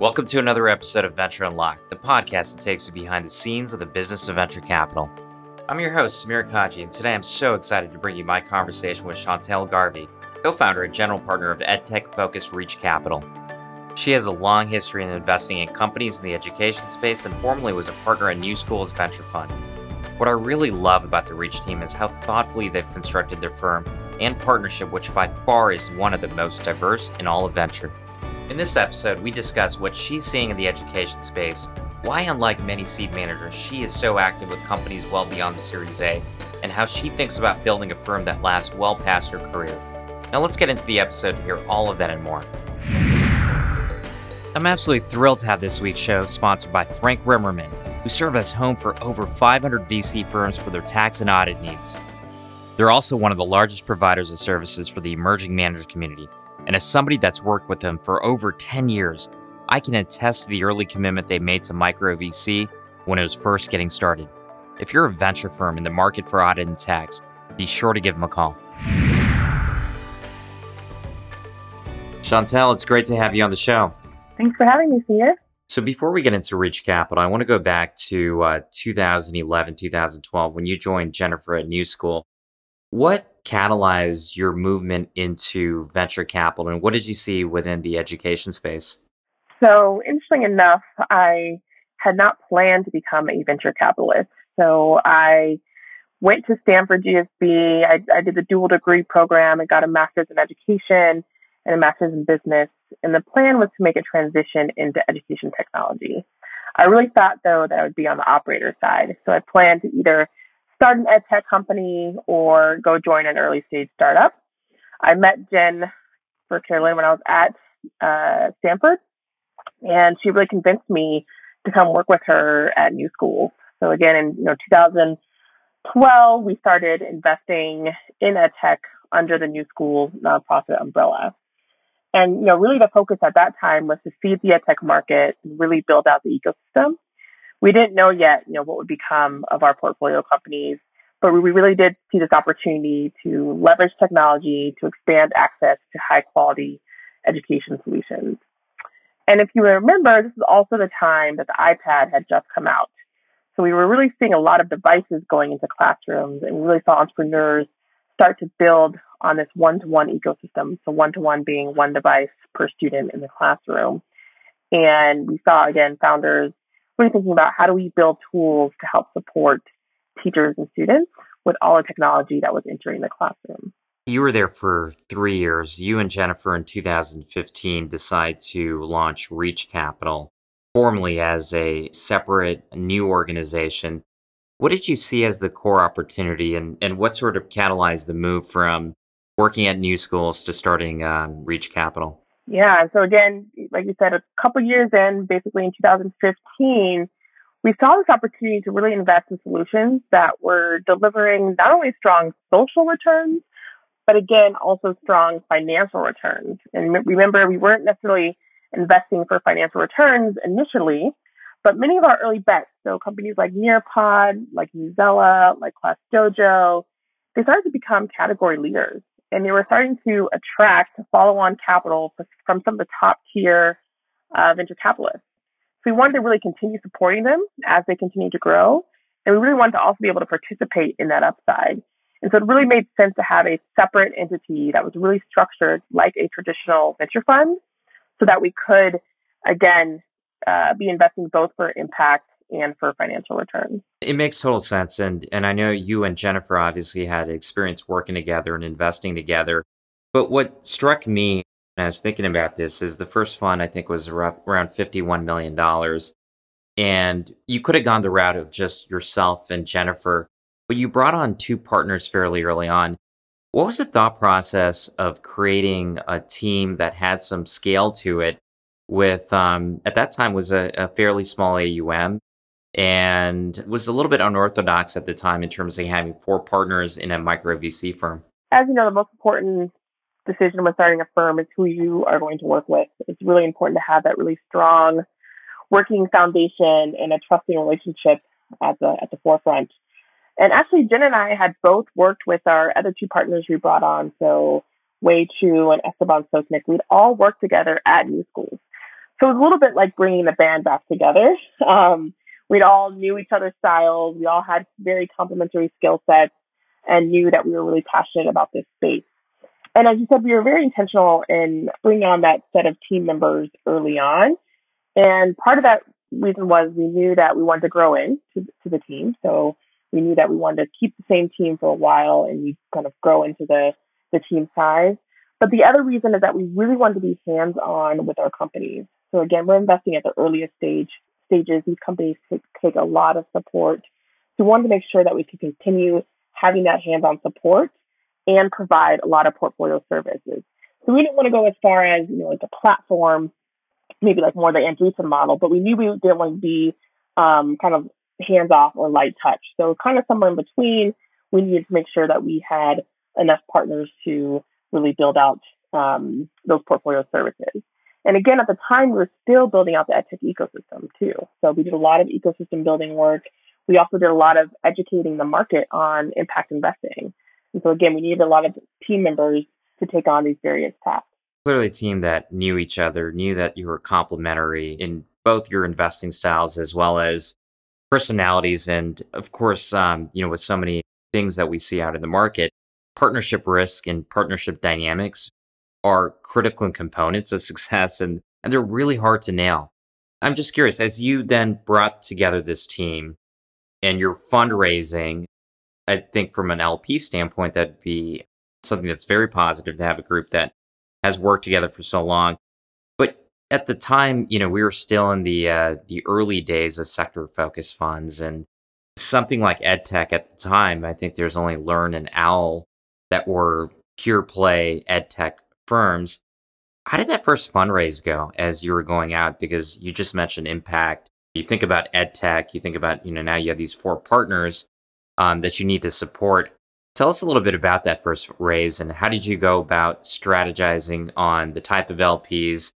Welcome to another episode of Venture Unlocked, the podcast that takes you behind the scenes of the business of venture capital. I'm your host, Samir Kaji, and today I'm so excited to bring you my conversation with Shauntel Garvey, co founder and general partner of EdTech focused Reach Capital. She has a long history in investing in companies in the education space and formerly was a partner at New Schools Venture Fund. What I really love about the Reach team is how thoughtfully they've constructed their firm and partnership, which by far is one of the most diverse in all of venture. In this episode, we discuss what she's seeing in the education space, why, unlike many seed managers, she is so active with companies well beyond the Series A, and how she thinks about building a firm that lasts well past her career. Now, let's get into the episode to hear all of that and more. I'm absolutely thrilled to have this week's show sponsored by Frank Rimerman, who serve as home for over 500 VC firms for their tax and audit needs. They're also one of the largest providers of services for the emerging manager community and as somebody that's worked with them for over 10 years, I can attest to the early commitment they made to micro VC when it was first getting started. If you're a venture firm in the market for audit and tax, be sure to give them a call. Shauntel, it's great to have you on the show. Thanks for having me, Samir. So, before we get into Reach Capital, I want to go back to uh, 2011, 2012, when you joined Jennifer at New School. What catalyzed your movement into venture capital and what did you see within the education space? So, interesting enough, I had not planned to become a venture capitalist. So, I went to Stanford GSB. I, I did the dual degree program and got a master's in education and a master's in business. And the plan was to make a transition into education technology. I really thought, though, that I would be on the operator side. So, I planned to either start an ed tech company or go join an early stage startup. I met Jen for Carolyn when I was at uh, Stanford, and she really convinced me to come work with her at New School. So again, in you know 2012, we started investing in ed tech under the New School nonprofit umbrella. And you know, really the focus at that time was to feed the ed tech market and really build out the ecosystem we didn't know yet, you know, what would become of our portfolio companies, but we really did see this opportunity to leverage technology to expand access to high quality education solutions. And if you remember, this is also the time that the iPad had just come out. So we were really seeing a lot of devices going into classrooms and we really saw entrepreneurs start to build on this one to one ecosystem. So one to one being one device per student in the classroom. And we saw again founders really thinking about how do we build tools to help support teachers and students with all the technology that was entering the classroom. You were there for three years. You and Jennifer in 2015 decide to launch Reach Capital, formally as a separate new organization. What did you see as the core opportunity, and, and what sort of catalyzed the move from working at new schools to starting um, Reach Capital? Yeah. So again, like you said, a couple years in, basically in 2015, we saw this opportunity to really invest in solutions that were delivering not only strong social returns, but again, also strong financial returns. And remember, we weren't necessarily investing for financial returns initially, but many of our early bets, so companies like Nearpod, like Newsela, like Class Dojo, they started to become category leaders and they were starting to attract follow-on capital from some of the top tier uh, venture capitalists. So we wanted to really continue supporting them as they continue to grow, and we really wanted to also be able to participate in that upside. And so it really made sense to have a separate entity that was really structured like a traditional venture fund, so that we could again uh, be investing both for impact and for financial returns. It makes total sense. And, and I know you and Jennifer obviously had experience working together and investing together. But what struck me when I was thinking about this is the first fund, I think, was around $51 million. And you could have gone the route of just yourself and Jennifer, but you brought on two partners fairly early on. What was the thought process of creating a team that had some scale to it with um, at that time was a, a, fairly small AUM and was a little bit unorthodox at the time in terms of having four partners in a micro VC firm. As you know, the most important decision when starting a firm is who you are going to work with. It's really important to have that really strong working foundation and a trusting relationship at the at the forefront. And actually, Jen and I had both worked with our other two partners we brought on, so Wayee Chu and Esteban Sosnik. We'd all worked together at New Schools. So it was a little bit like bringing the band back together. Um, we all knew each other's styles. We all had very complementary skill sets and knew that we were really passionate about this space. And as you said, we were very intentional in bringing on that set of team members early on. And part of that reason was we knew that we wanted to grow in to, to the team. So we knew that we wanted to keep the same team for a while and we kind of grow into the, the team size. But the other reason is that we really wanted to be hands on with our companies. So again, we're investing at the earliest stage stages. These companies take, take a lot of support. So we wanted to make sure that we could continue having that hands on support and provide a lot of portfolio services. So we didn't want to go as far as, you know, like a platform, maybe like more the Andreessen model, but we knew we didn't want to be um, kind of hands off or light touch. So kind of somewhere in between, we needed to make sure that we had enough partners to really build out um, those portfolio services. And again, at the time, we were still building out the EdTech ecosystem too. So we did a lot of ecosystem building work. We also did a lot of educating the market on impact investing. And so again, we needed a lot of team members to take on these various tasks. Clearly, a team that knew each other, knew that you were complementary in both your investing styles as well as personalities. And of course, um, you know, with so many things that we see out in the market, partnership risk and partnership dynamics are critical components of success and, and they're really hard to nail. I'm just curious, as you then brought together this team and you're fundraising, I think from an LP standpoint, that'd be something that's very positive to have a group that has worked together for so long. But at the time, you know, we were still in the uh, the early days of sector focused funds, and something like EdTech at the time, I think there's only Learn and Owl that were pure play EdTech firms. How did that first fundraise go as you were going out? Because you just mentioned impact. You think about ed tech. You think about you know now you have these four partners um, that you need to support. Tell us a little bit about that first raise and how did you go about strategizing on the type of LPs?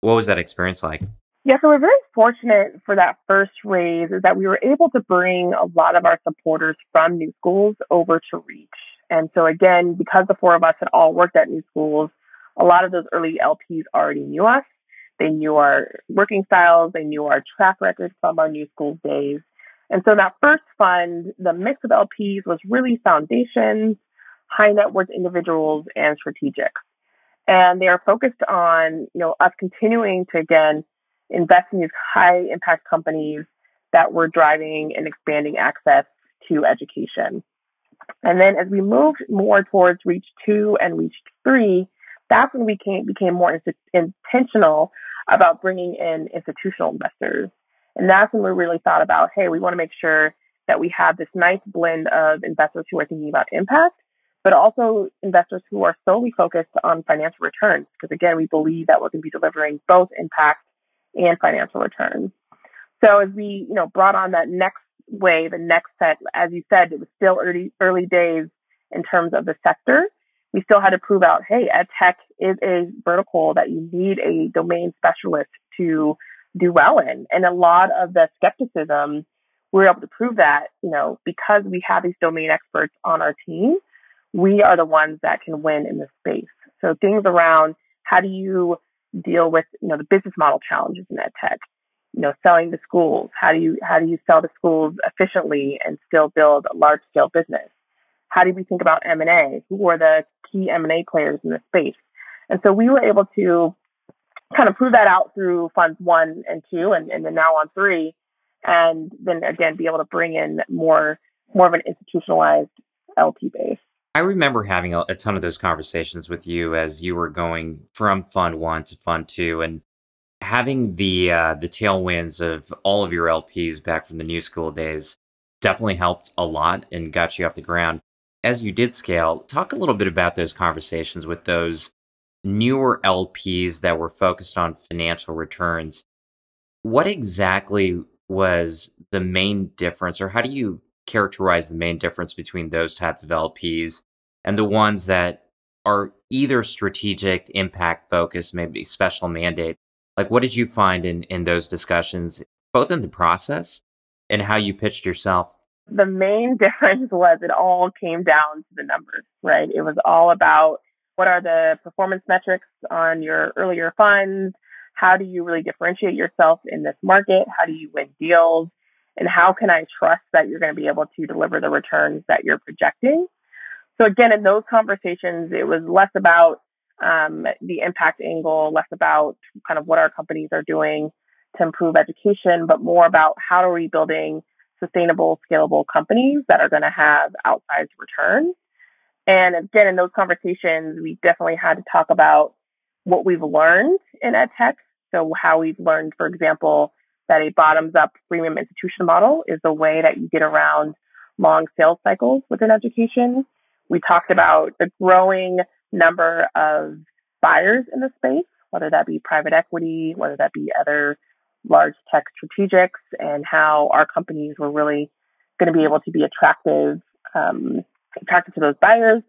What was that experience like? Yeah, so we're very fortunate for that first raise is that we were able to bring a lot of our supporters from new schools over to Reach. And so again, because the four of us had all worked at new schools, a lot of those early LPs already knew us. They knew our working styles, they knew our track record from our new school days. And so that first fund, the mix of LPs was really foundations, high net worth individuals, and strategics. And they are focused on, you know, us continuing to again invest in these high impact companies that were driving and expanding access to education. And then as we moved more towards Reach 2 and Reach 3, that's when we became, became more intentional about bringing in institutional investors. And that's when we really thought about, hey, we want to make sure that we have this nice blend of investors who are thinking about impact, but also investors who are solely focused on financial returns. Because again, we believe that we're going to be delivering both impact and financial returns. So as we, you know, brought on that next wave, the next set, as you said, it was still early, early days in terms of the sector. We still had to prove out, hey, ed tech is a vertical that you need a domain specialist to do well in. And a lot of the skepticism, we were able to prove that, you know, because we have these domain experts on our team, we are the ones that can win in this space. So things around how do you deal with, you know, the business model challenges in ed tech, you know, selling to schools. How do you, how do you sell to schools efficiently and still build a large scale business? How do we think about M&A? Who are the key M&A players in the space? And so we were able to kind of prove that out through funds one and two, and, and then now on three, and then again be able to bring in more more of an institutionalized LP base. I remember having a, a ton of those conversations with you as you were going from Fund One to Fund Two, and having the uh, the tailwinds of all of your LPs back from the new school days definitely helped a lot and got you off the ground. As you did scale, talk a little bit about those conversations with those newer LPs that were focused on financial returns. What exactly was the main difference, or how do you characterize the main difference between those types of LPs and the ones that are either strategic, impact focused, maybe special mandate? Like, what did you find in, in those discussions, both in the process and how you pitched yourself? The main difference was it all came down to the numbers, right? It was all about what are the performance metrics on your earlier funds? how do you really differentiate yourself in this market? How do you win deals? And how can I trust that you're going to be able to deliver the returns that you're projecting? So again, in those conversations, it was less about um, the impact angle, less about kind of what our companies are doing to improve education, but more about how are we building sustainable, scalable companies that are going to have outsized returns. And again, in those conversations, we definitely had to talk about what we've learned in ed tech. So how we've learned, for example, that a bottoms up freemium institution model is the way that you get around long sales cycles within education. We talked about the growing number of buyers in the space, whether that be private equity, whether that be other large tech strategics, and how our companies were really going to be able to be attractive, um, attractive to those buyers.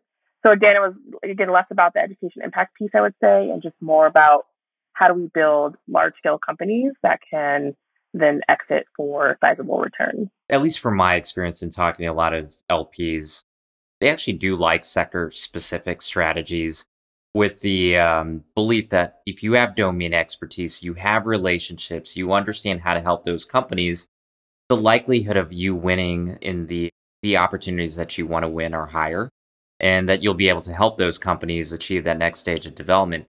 So again, it was again less about the education impact piece, I would say, and just more about how do we build large scale companies that can then exit for sizable returns. At least from my experience in talking to a lot of LPs, they actually do like sector specific strategies with the um, belief that if you have domain expertise, you have relationships, you understand how to help those companies, the likelihood of you winning in the the opportunities that you want to win are higher and that you'll be able to help those companies achieve that next stage of development.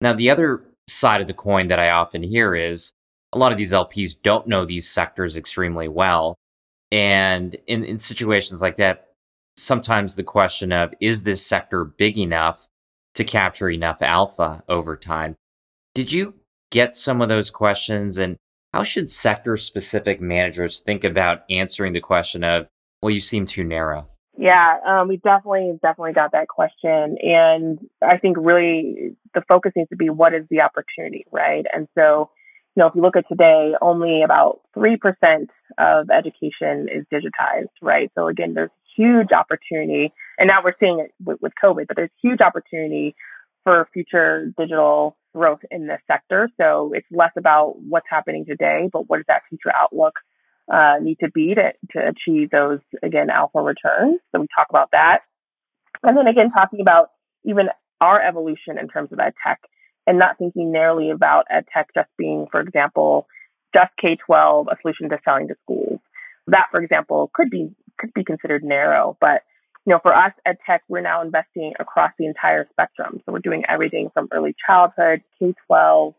Now, the other side of the coin that I often hear is a lot of these LPs don't know these sectors extremely well. And in, in situations like that, sometimes the question of is this sector big enough to capture enough alpha over time? Did you get some of those questions? And how should sector specific managers think about answering the question of, well, you seem too narrow? Yeah, um, we definitely, definitely got that question. And I think really the focus needs to be what is the opportunity, right? And so, you know, if you look at today, only about 3% of education is digitized, right? So again, there's huge opportunity, and now we're seeing it with, with COVID, but there's huge opportunity for future digital growth in this sector. So it's less about what's happening today, but what does that future outlook uh, need to be to, to achieve those, again, alpha returns. So we talk about that. And then again, talking about even our evolution in terms of ed tech and not thinking narrowly about ed tech just being, for example, just K 12, a solution to selling to schools. That, for example, could be could be considered narrow. But you know, for us at Tech, we're now investing across the entire spectrum. So we're doing everything from early childhood, K 12,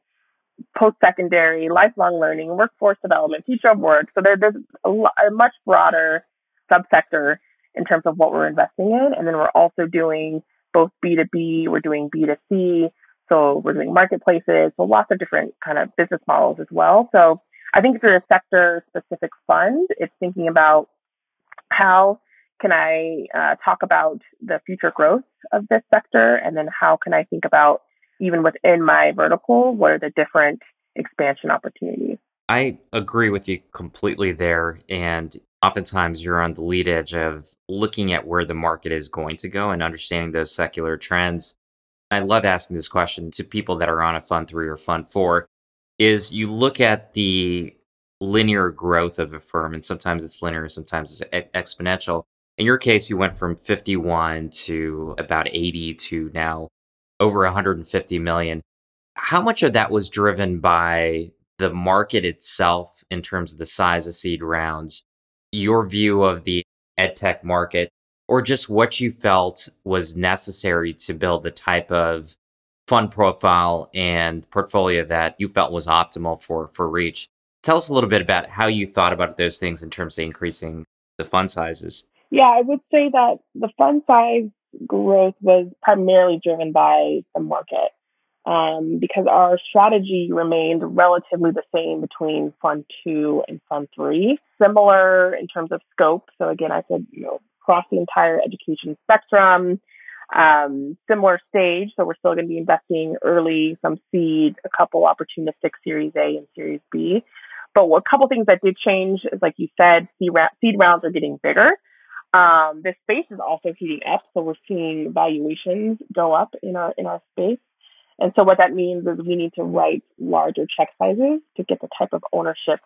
post secondary, lifelong learning, workforce development, of work. So there, there's a, a much broader subsector in terms of what we're investing in. And then we're also doing both B2B, we're doing B2C. So we're doing marketplaces, so lots of different kind of business models as well. So I think if you're a sector specific fund, it's thinking about how can I uh, talk about the future growth of this sector? And then how can I think about, even within my vertical, what are the different expansion opportunities? I agree with you completely there. And oftentimes you're on the lead edge of looking at where the market is going to go and understanding those secular trends. I love asking this question to people that are on a fund three or fund four is you look at the linear growth of a firm, and sometimes it's linear, sometimes it's exponential. In your case, you went from 51 to about 80 to now over 150 million. How much of that was driven by the market itself in terms of the size of seed rounds, your view of the edtech market, or just what you felt was necessary to build the type of fund profile and portfolio that you felt was optimal for for Reach? Tell us a little bit about how you thought about those things in terms of increasing the fund sizes. Yeah, I would say that the fund size growth was primarily driven by the market um, because our strategy remained relatively the same between Fund 2 and Fund 3. Similar in terms of scope. So, again, I said, you know, across the entire education spectrum, um, similar stage. So, we're still going to be investing early, some seed, a couple opportunistic Series A and Series B. But a couple things that did change is, like you said, seed rounds are getting bigger. Um, this space is also heating up, so we're seeing valuations go up in our in our space. And so what that means is we need to write larger check sizes to get the type of ownership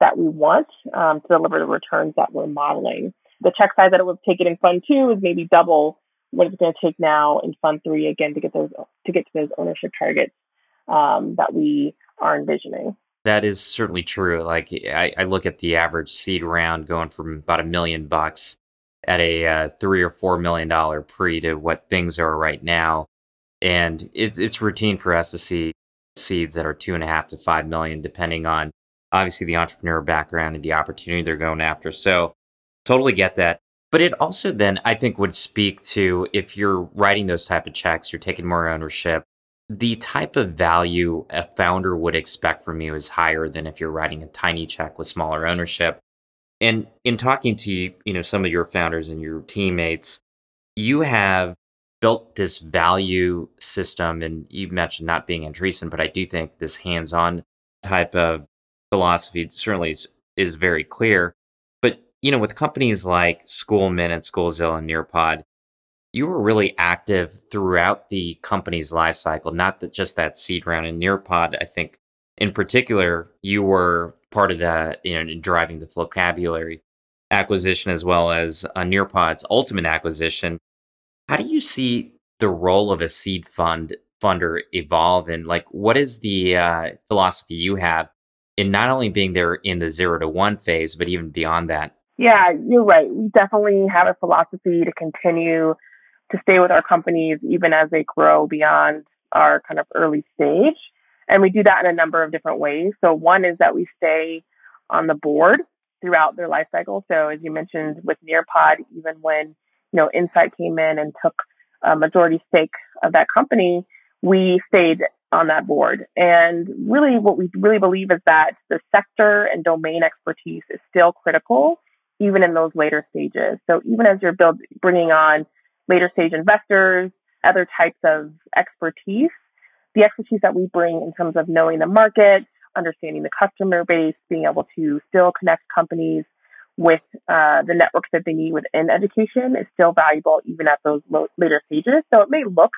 that we want um, to deliver the returns that we're modeling. The check size that it would take it in Fund Two is maybe double what it's going to take now in Fund Three again to get those to get to those ownership targets um, that we are envisioning. That is certainly true. Like I, I look at the average seed round going from about a million bucks at a uh, three or four million dollar pre to what things are right now, and it's it's routine for us to see seeds that are two and a half to five million, depending on obviously the entrepreneur background and the opportunity they're going after. So totally get that. But it also then I think would speak to if you're writing those type of checks, you're taking more ownership. The type of value a founder would expect from you is higher than if you're writing a tiny check with smaller ownership. And in talking to you know some of your founders and your teammates, you have built this value system and you mentioned not being Andreessen, but I do think this hands-on type of philosophy certainly is, is very clear. But you know, with companies like SchoolMint and Schoolzilla and Nearpod, you were really active throughout the company's life cycle, not just that seed round. And Nearpod, I think in particular, you were part of that, you know, driving the Flocabulary acquisition as well as uh, Nearpod's ultimate acquisition. How do you see the role of a seed fund funder evolve, and like what is the uh, philosophy you have in not only being there in the zero to one phase, but even beyond that? Yeah, you're right. We definitely have a philosophy to continue to stay with our companies even as they grow beyond our kind of early stage. And we do that in a number of different ways. So one is that we stay on the board throughout their life cycle. So as you mentioned with Nearpod, even when, you know, Insight came in and took a majority stake of that company, we stayed on that board. And really what we really believe is that the sector and domain expertise is still critical even in those later stages. So even as you're build, bringing on later stage investors, other types of expertise, the expertise that we bring in terms of knowing the market, understanding the customer base, being able to still connect companies with uh, the networks that they need within education is still valuable even at those later stages. So it may look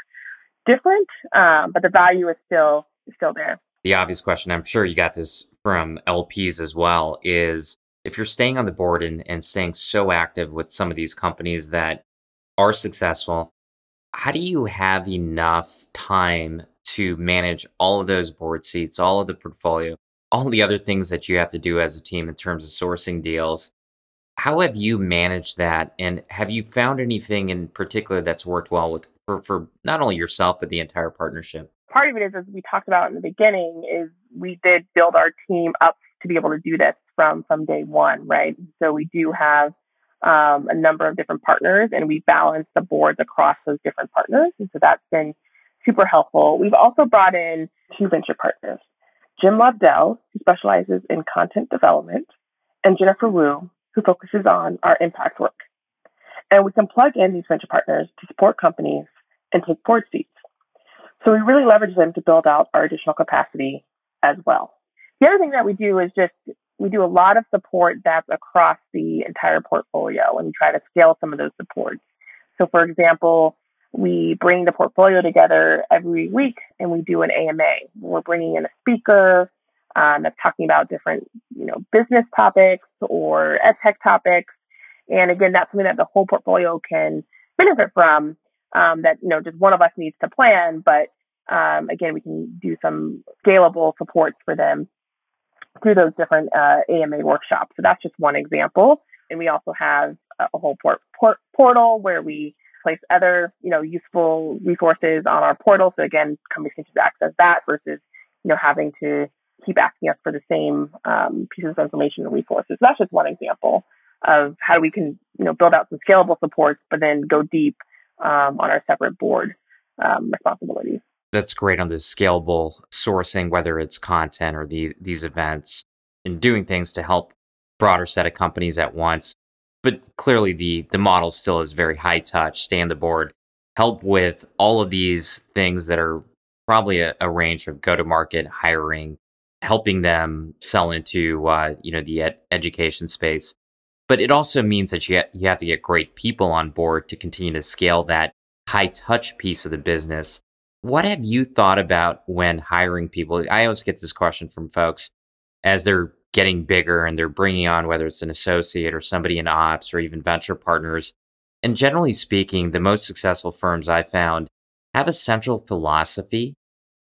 different, um, but the value is still still there. The obvious question, I'm sure you got this from LPs as well, is if you're staying on the board and, and staying so active with some of these companies that are successful, how do you have enough time to manage all of those board seats, all of the portfolio, all the other things that you have to do as a team in terms of sourcing deals? How have you managed that? And have you found anything in particular that's worked well with for, for not only yourself, but the entire partnership? Part of it is, as we talked about in the beginning, is we did build our team up to be able to do this from, from day one, right? So we do have um, a number of different partners and we balance the boards across those different partners. And so that's been super helpful. We've also brought in two venture partners, Jim Lobdell, who specializes in content development, and Jennifer Wu, who focuses on our impact work. And we can plug in these venture partners to support companies and take board seats. So we really leverage them to build out our additional capacity as well. The other thing that we do is just we do a lot of support that's across the entire portfolio and we try to scale some of those supports. So for example, we bring the portfolio together every week and we do an AMA. We're bringing in a speaker um, that's talking about different, you know, business topics or ed tech topics. And again, that's something that the whole portfolio can benefit from. Um, that you know, just one of us needs to plan, but um, again, we can do some scalable supports for them through those different uh, AMA workshops. So that's just one example. And we also have a whole port, port, portal where we place other, you know, useful resources on our portal. So again, companies can just access that versus, you know, having to keep asking us for the same um, pieces of information and resources. So that's just one example of how we can, you know, build out some scalable supports, but then go deep um, on our separate board um, responsibilities. That's great on the scalable sourcing, whether it's content or the, these events, and doing things to help broader set of companies at once but clearly the the model still is very high touch. Stay on the board, help with all of these things that are probably a, a range of go to market hiring, helping them sell into uh, you know the ed- education space. But it also means that you you have to get great people on board to continue to scale that high touch piece of the business. What have you thought about when hiring people? I always get this question from folks as they're getting bigger and they're bringing on whether it's an associate or somebody in ops or even venture partners. And generally speaking, the most successful firms I found have a central philosophy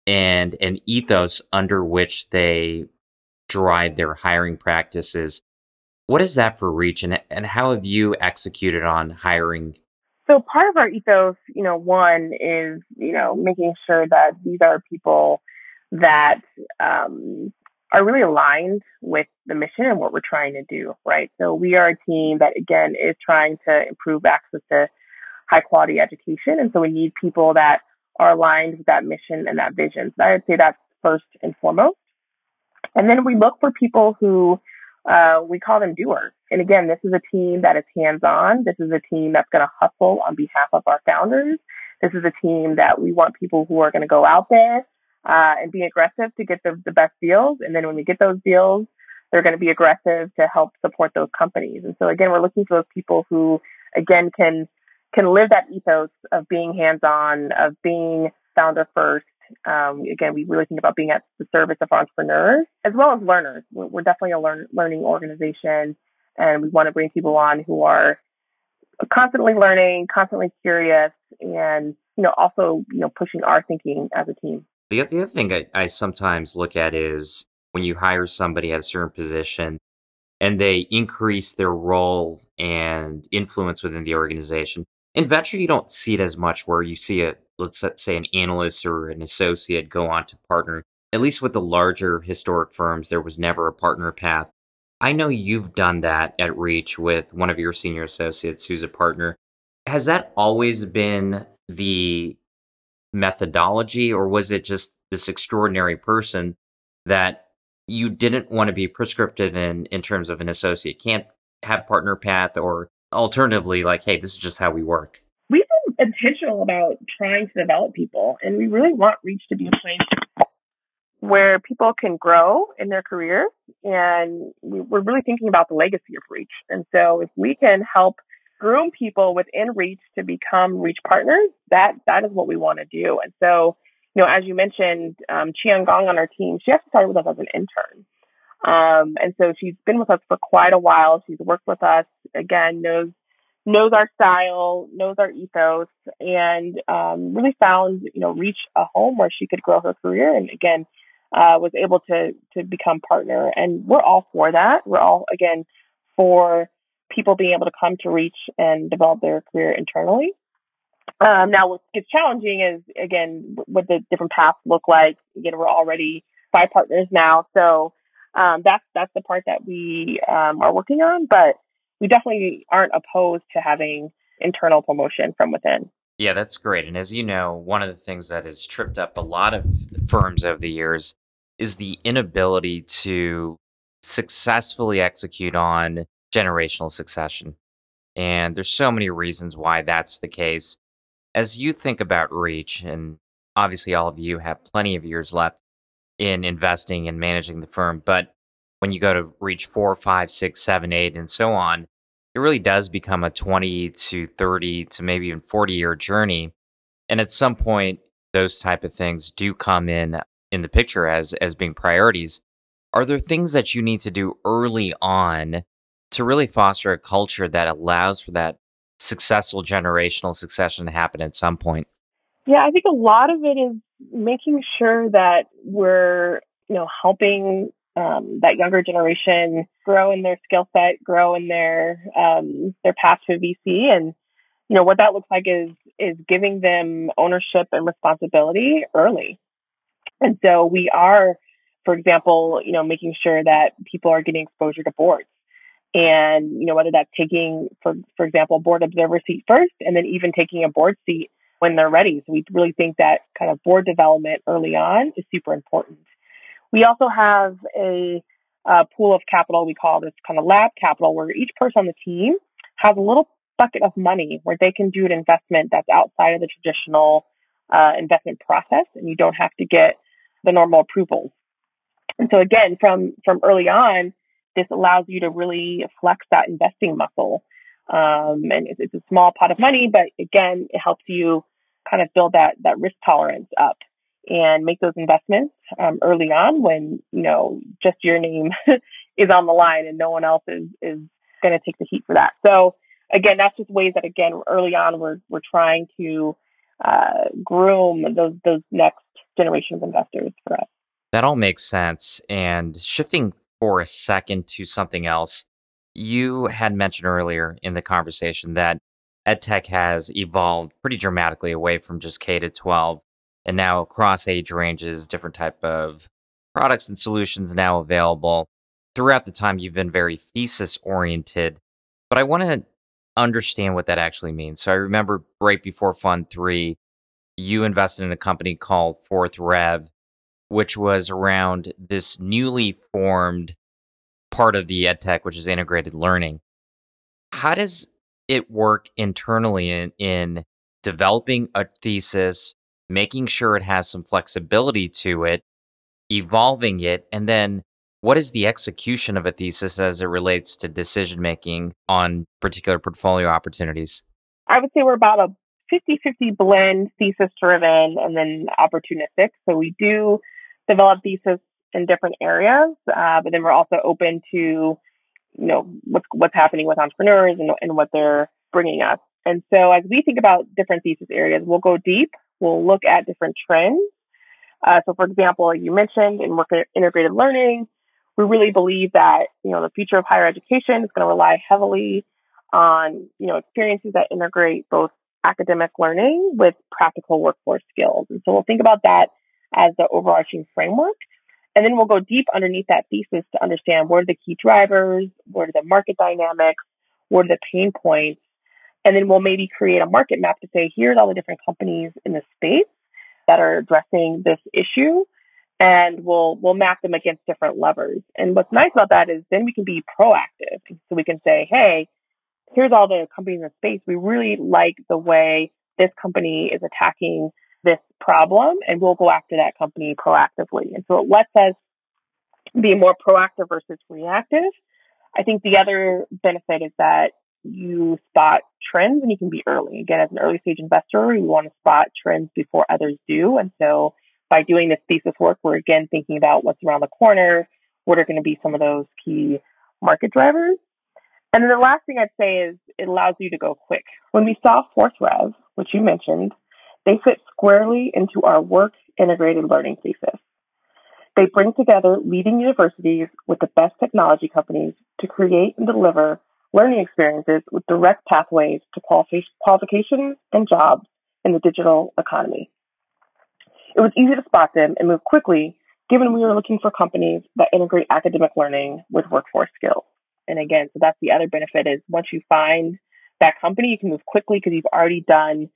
and an ethos under which they drive their hiring practices. What is that for Reach, and, and how have you executed on hiring? So part of our ethos, you know, one is you know making sure that these are people that um, are really aligned with the mission and what we're trying to do, right? So we are a team that again is trying to improve access to high quality education, and so we need people that are aligned with that mission and that vision. So I would say that's first and foremost. And then we look for people who uh, we call them doers. And again, this is a team that is hands on. This is a team that's going to hustle on behalf of our founders. This is a team that we want people who are going to go out there uh, and be aggressive to get the, the best deals. And then when we get those deals, they're going to be aggressive to help support those companies. And so again, we're looking for those people who, again, can can live that ethos of being hands on, of being founder first, um, again, we really think about being at the service of entrepreneurs as well as learners. We're, definitely a learn, learning organization, and we want to bring people on who are constantly learning, constantly curious, and you know also you know pushing our thinking as a team. The, the other thing I, I sometimes look at is when you hire somebody at a certain position and they increase their role and influence within the organization. In venture, you don't see it as much where you see a let's say an analyst or an associate go on to partner. At least with the larger historic firms, there was never a partner path. I know you've done that at Reach with one of your senior associates who's a partner. Has that always been the methodology, or was it just this extraordinary person that you didn't want to be prescriptive in in terms of an associate can't have partner path, or alternatively, like, hey, this is just how we work? Intentional about trying to develop people, and we really want Reach to be a place where people can grow in their careers, and we're really thinking about the legacy of Reach. And so, if we can help groom people within Reach to become Reach partners, that that is what we want to do. And so, you know, as you mentioned, um, Qian Gong on our team, she actually started with us as an intern. Um, and so she's been with us for quite a while. She's worked with us, again, knows knows our style, knows our ethos, and um, really found you know reach a home where she could grow her career, and again uh, was able to to become partner. And we're all for that. We're all again for people being able to come to reach and develop their career internally. Um, now, what gets challenging is again what the different paths look like. Again, we're already five partners now, so um, that's that's the part that we um, are working on, but we definitely aren't opposed to having internal promotion from within. Yeah, that's great. And as you know, one of the things that has tripped up a lot of firms over the years is the inability to successfully execute on generational succession. And there's so many reasons why that's the case. As you think about reach, and obviously all of you have plenty of years left in investing and managing the firm, but when you go to reach four, five, six, seven, eight, and so on, it really does become a 20 to 30 to maybe even 40 year journey. And at some point, those type of things do come in in the picture as as being priorities. Are there things that you need to do early on to really foster a culture that allows for that successful generational succession to happen at some point? Yeah, I think a lot of it is making sure that we're, you know, helping um, that younger generation grow in their skill set, grow in their um, their path to VC, and you know what that looks like is is giving them ownership and responsibility early. And so we are, for example, you know, making sure that people are getting exposure to boards, and you know whether that's taking, for for example, board observer seat first, and then even taking a board seat when they're ready. So we really think that kind of board development early on is super important. We also have a, a pool of capital we call this kind of lab capital where each person on the team has a little bucket of money where they can do an investment that's outside of the traditional uh, investment process and you don't have to get the normal approvals. And so again, from, from early on, this allows you to really flex that investing muscle. Um, and it's, it's, a small pot of money, but again, it helps you kind of build that, that risk tolerance up and make those investments um, early on when you know just your name is on the line and no one else is is going to take the heat for that. So again, that's just ways that again early on we're we're trying to uh, groom those those next generation of investors for us. That all makes sense. And shifting for a second to something else, you had mentioned earlier in the conversation that EdTech has evolved pretty dramatically away from just K to 12 and now across age ranges, different type of products and solutions now available. Throughout the time, you've been very thesis oriented, but I want to understand what that actually means. So I remember right before Fund 3, you invested in a company called FourthRev, which was around this newly formed part of the EdTech, which is integrated learning. How does it work internally in, in developing a thesis, making sure it has some flexibility to it, evolving it, and then what is the execution of a thesis as it relates to decision making on particular portfolio opportunities? I would say we're about a 50 50 blend, thesis driven, and then opportunistic. So we do develop thesis in different areas, uh, but then we're also open to, you know, what's, what's happening with entrepreneurs and, and what they're bringing us. And so as we think about different thesis areas, we'll go deep, we'll look at different trends. Uh, so for example, you mentioned in work integrated learning, we really believe that, you know, the future of higher education is going to rely heavily on, you know, experiences that integrate both academic learning with practical workforce skills. And so we'll think about that as the overarching framework. And then we'll go deep underneath that thesis to understand what are the key drivers, what are the market dynamics, what are the pain points. And then we'll maybe create a market map to say, here's all the different companies in the space that are addressing this issue and we'll we'll map them against different levers. And what's nice about that is then we can be proactive. So we can say, hey, here's all the companies in the space. We really like the way this company is attacking this problem, and we'll go after that company proactively. And so it lets us be more proactive versus reactive. I think the other benefit is that you spot trends and you can be early. Again, as an early stage investor, you want to spot trends before others do. And so by doing this thesis work, we're again thinking about what's around the corner, what are going to be some of those key market drivers. And then the last thing I'd say is it allows you to go quick. When we saw FourthRev, which you mentioned, they fit squarely into our work integrated learning thesis. They bring together leading universities with the best technology companies to create and deliver learning experiences with direct pathways to qualifications and jobs in the digital economy. It was easy to spot them and move quickly, given we were looking for companies that integrate academic learning with workforce skills. And again, so that's the other benefit is once you find that company, you can move quickly because you've already done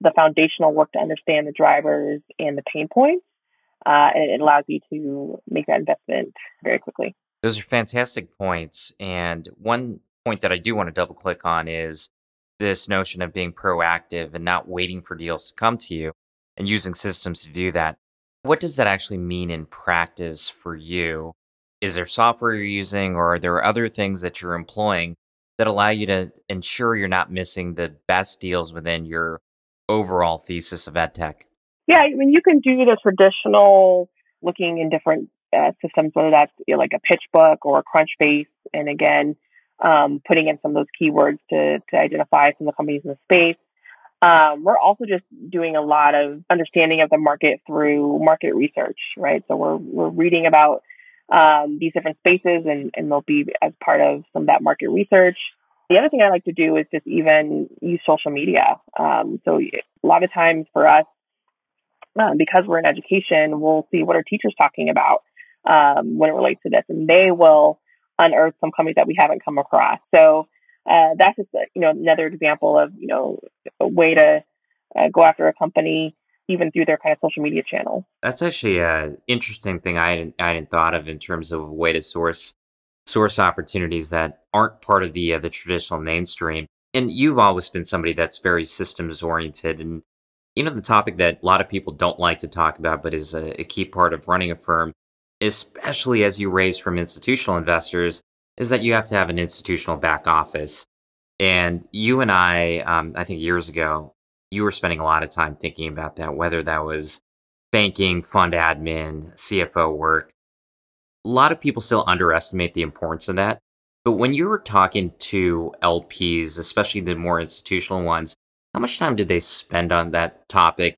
the foundational work to understand the drivers and the pain points. Uh, and it allows you to make that investment very quickly. Those are fantastic points. And one point that I do want to double click on is this notion of being proactive and not waiting for deals to come to you and using systems to do that. What does that actually mean in practice for you? Is there software you're using, or are there other things that you're employing that allow you to ensure you're not missing the best deals within your overall thesis of EdTech? Yeah, I mean, you can do the traditional looking in different uh, systems, whether that's you know, like a PitchBook or a Crunchbase, and again, um, putting in some of those keywords to, to identify some of the companies in the space. Um, we're also just doing a lot of understanding of the market through market research, right? So we're we're reading about um, these different spaces, and and they'll be as part of some of that market research. The other thing I like to do is just even use social media. Um, so a lot of times for us, uh, because we're in education, we'll see what are teachers talking about um, when it relates to this, and they will unearth some companies that we haven't come across. So uh, that's just you know another example of you know a way to uh, go after a company even through their kind of social media channel. That's actually an interesting thing I hadn't, I hadn't thought of in terms of a way to source source opportunities that aren't part of the uh, the traditional mainstream. And you've always been somebody that's very systems oriented, and you know the topic that a lot of people don't like to talk about, but is a, a key part of running a firm, especially as you raise from institutional investors, is that you have to have an institutional back office. And you and I, um, I think years ago, you were spending a lot of time thinking about that, whether that was banking, fund admin, CFO work. A lot of people still underestimate the importance of that. But when you were talking to LPs, especially the more institutional ones, how much time did they spend on that topic?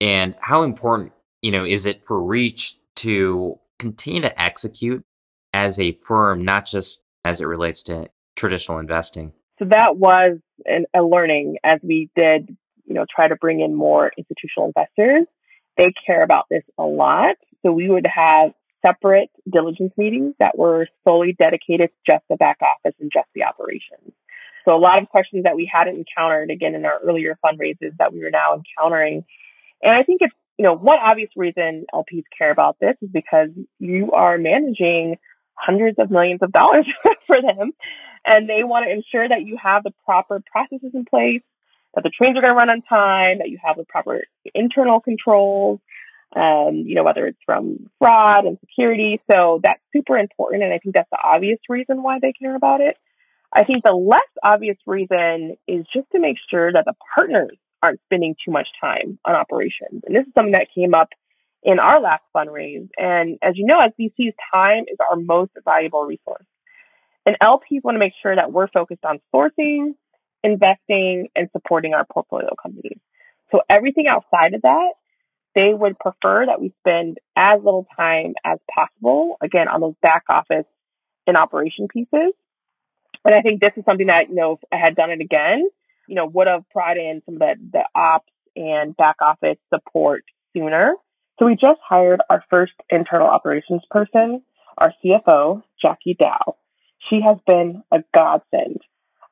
And how important you know, is it for Reach to continue to execute as a firm, not just as it relates to traditional investing? So that was an, a learning as we did, you know, try to bring in more institutional investors. They care about this a lot. So we would have separate diligence meetings that were solely dedicated to just the back office and just the operations. So a lot of questions that we hadn't encountered again in our earlier fundraisers that we are now encountering. And I think it's, you know, one obvious reason LPs care about this is because you are managing hundreds of millions of dollars for them and they want to ensure that you have the proper processes in place, that the trains are going to run on time, that you have the proper internal controls, um, you know, whether it's from fraud and security. So that's super important. And I think that's the obvious reason why they care about it. I think the less obvious reason is just to make sure that the partners aren't spending too much time on operations. And this is something that came up in our last fundraise. And as you know, as VCs, time is our most valuable resource. And LPs want to make sure that we're focused on sourcing, investing, and supporting our portfolio companies. So everything outside of that, they would prefer that we spend as little time as possible, again, on those back office and operation pieces. And I think this is something that, you know, if I had done it again, you know, would have brought in some of the, the ops and back office support sooner. So we just hired our first internal operations person, our CFO, Jackie Dow. She has been a godsend.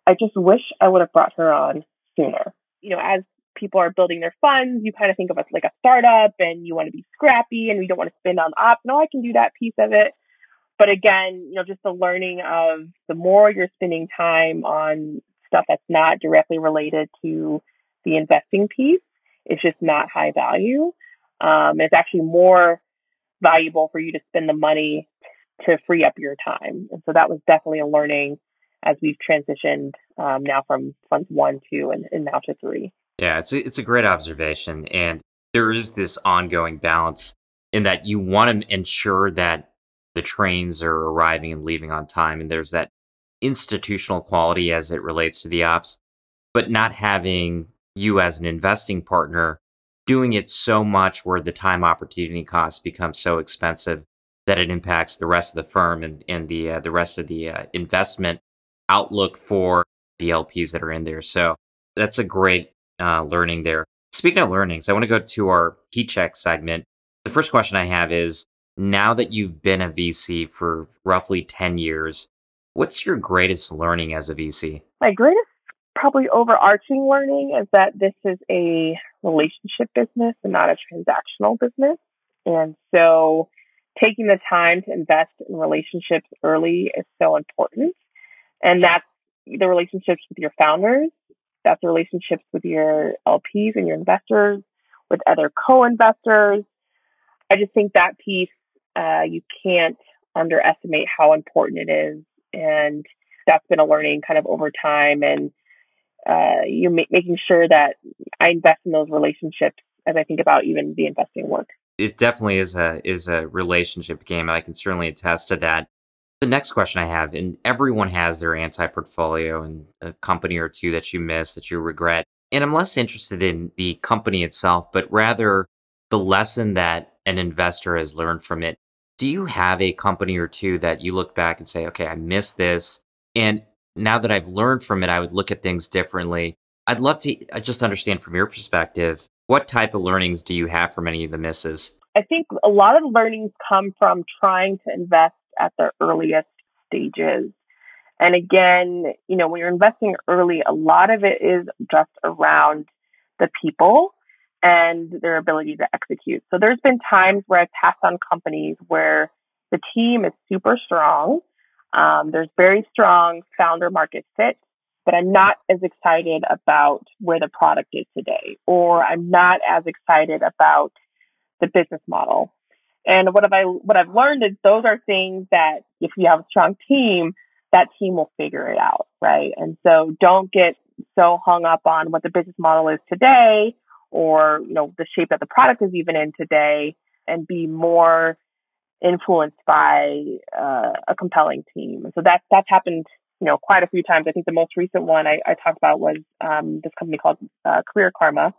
I just wish I would have brought her on sooner. You know, as people are building their funds, you kind of think of us like a startup and you want to be scrappy and we don't want to spend on ops. No, I can do that piece of it. But again, you know, just the learning of the more you're spending time on stuff that's not directly related to the investing piece, it's just not high value. Um, it's actually more valuable for you to spend the money to free up your time. And so that was definitely a learning as we've transitioned um, now from funds one, two, and, and now to three. Yeah, it's a, it's a great observation. And there is this ongoing balance in that you want to ensure that the trains are arriving and leaving on time. And there's that institutional quality as it relates to the ops, but not having you as an investing partner doing it so much where the time opportunity costs become so expensive that it impacts the rest of the firm and, and the uh, the rest of the uh, investment outlook for the LPs that are in there. So that's a great uh, learning there. Speaking of learnings, I want to go to our key check segment. The first question I have is now that you've been a VC for roughly 10 years, what's your greatest learning as a VC? My greatest, probably overarching learning is that this is a relationship business and not a transactional business. And so taking the time to invest in relationships early is so important. And that's the relationships with your founders, that's the relationships with your LPs and your investors, with other co-investors. I just think that piece, uh, you can't underestimate how important it is. And that's been a learning kind of over time and uh, you ma- making sure that I invest in those relationships as I think about even the investing work it definitely is a is a relationship game, and I can certainly attest to that. The next question I have, and everyone has their anti portfolio and a company or two that you miss that you regret. And I'm less interested in the company itself, but rather the lesson that an investor has learned from it. Do you have a company or two that you look back and say, okay, I missed this. And now that I've learned from it, I would look at things differently. I'd love to uh, just understand from your perspective what type of learnings do you have from any of the misses? I think a lot of learnings come from trying to invest at the earliest stages. And again, you know, when you're investing early, a lot of it is just around the people and their ability to execute. So there's been times where I've passed on companies where the team is super strong. Um, there's very strong founder market fit, but I'm not as excited about where the product is today, or I'm not as excited about the business model. And what have I what I've learned is those are things that if you have a strong team, that team will figure it out, right? And so don't get so hung up on what the business model is today or, you know, the shape that the product is even in today and be more influenced by uh, a compelling team. So that that's happened you know, quite a few times. I think the most recent one I, I talked about was um, this company called uh, Career Karma.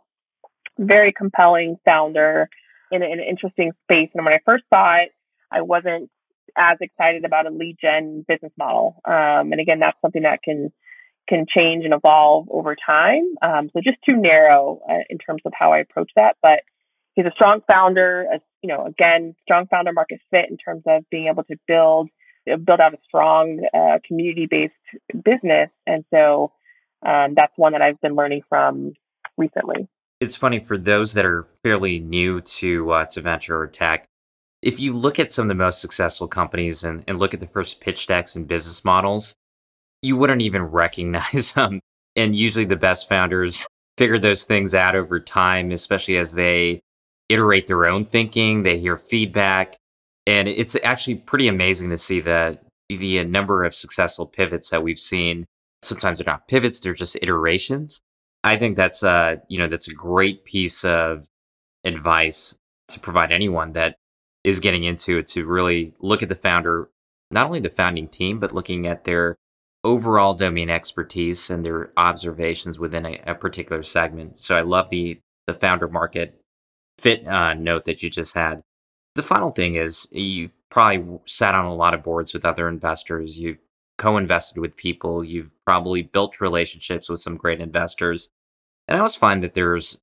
Very compelling founder, in, in an interesting space. And when I first saw it, I wasn't as excited about a lead gen business model. Um, and again, that's something that can can change and evolve over time. Um, so just too narrow uh, in terms of how I approach that. But he's a strong founder. A, you know, again, strong founder market fit in terms of being able to build build out a strong uh, community based business. And so um, that's one that I've been learning from recently. It's funny for those that are fairly new to uh, to venture or tech. If you look at some of the most successful companies and, and look at the first pitch decks and business models, you wouldn't even recognize them. And usually the best founders figure those things out over time, especially as they iterate their own thinking, they hear feedback. And it's actually pretty amazing to see the the number of successful pivots that we've seen. Sometimes they're not pivots, they're just iterations. I think that's a, you know, that's a great piece of advice to provide anyone that is getting into it to really look at the founder, not only the founding team, but looking at their overall domain expertise and their observations within a, a particular segment. So I love the the founder market fit uh, note that you just had. The final thing is you probably sat on a lot of boards with other investors. You've co-invested with people. You've probably built relationships with some great investors. And I always find that there's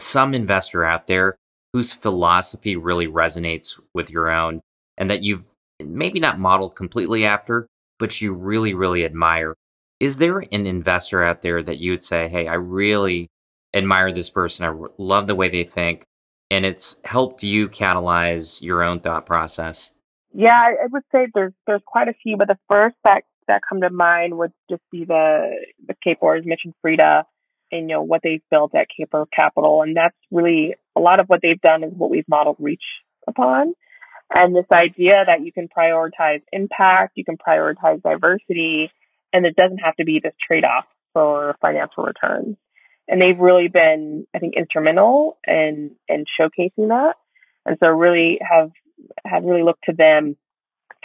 some investor out there whose philosophy really resonates with your own and that you've maybe not modeled completely after, but you really, really admire. Is there an investor out there that you would say, hey, I really admire this person. I love the way they think. And it's helped you catalyze your own thought process. Yeah, I would say there's there's quite a few, but the first that that come to mind would just be the the Kapor Mitch and Freada, and you know what they've built at Kapor Capital, and that's really a lot of what they've done is what we've modeled Reach upon. And this idea that you can prioritize impact, you can prioritize diversity, and it doesn't have to be this trade off for financial returns. And they've really been, I think, instrumental in, in showcasing that. And so really have, have really looked to them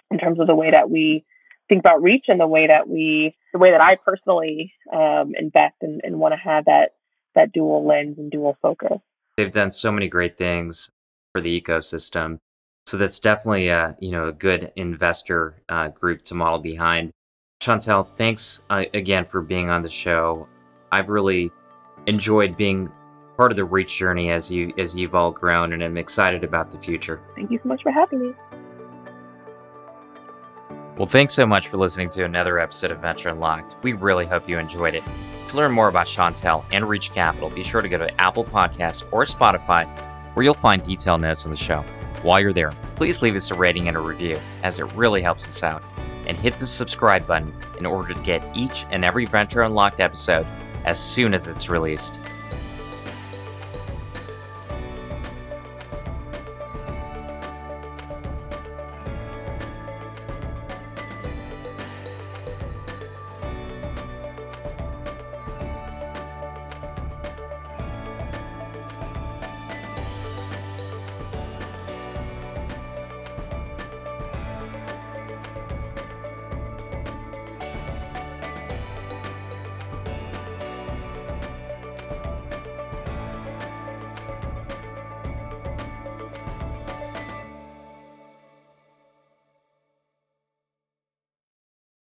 in terms of the way that we think about reach and the way that we, the way that I personally um, invest and, and want to have that, that dual lens and dual focus. They've done so many great things for the ecosystem. So that's definitely a you know a good investor uh, group to model behind. Shauntel, thanks uh, again for being on the show. I've really enjoyed being part of the reach journey as you as you've all grown, and I'm excited about the future. Thank you so much for having me. Well, thanks so much for listening to another episode of Venture Unlocked. We really hope you enjoyed it. To learn more about Shauntel and Reach Capital, be sure to go to Apple Podcasts or Spotify, where you'll find detailed notes on the show. While you're there, please leave us a rating and a review, as it really helps us out. And hit the subscribe button in order to get each and every Venture Unlocked episode as soon as it's released.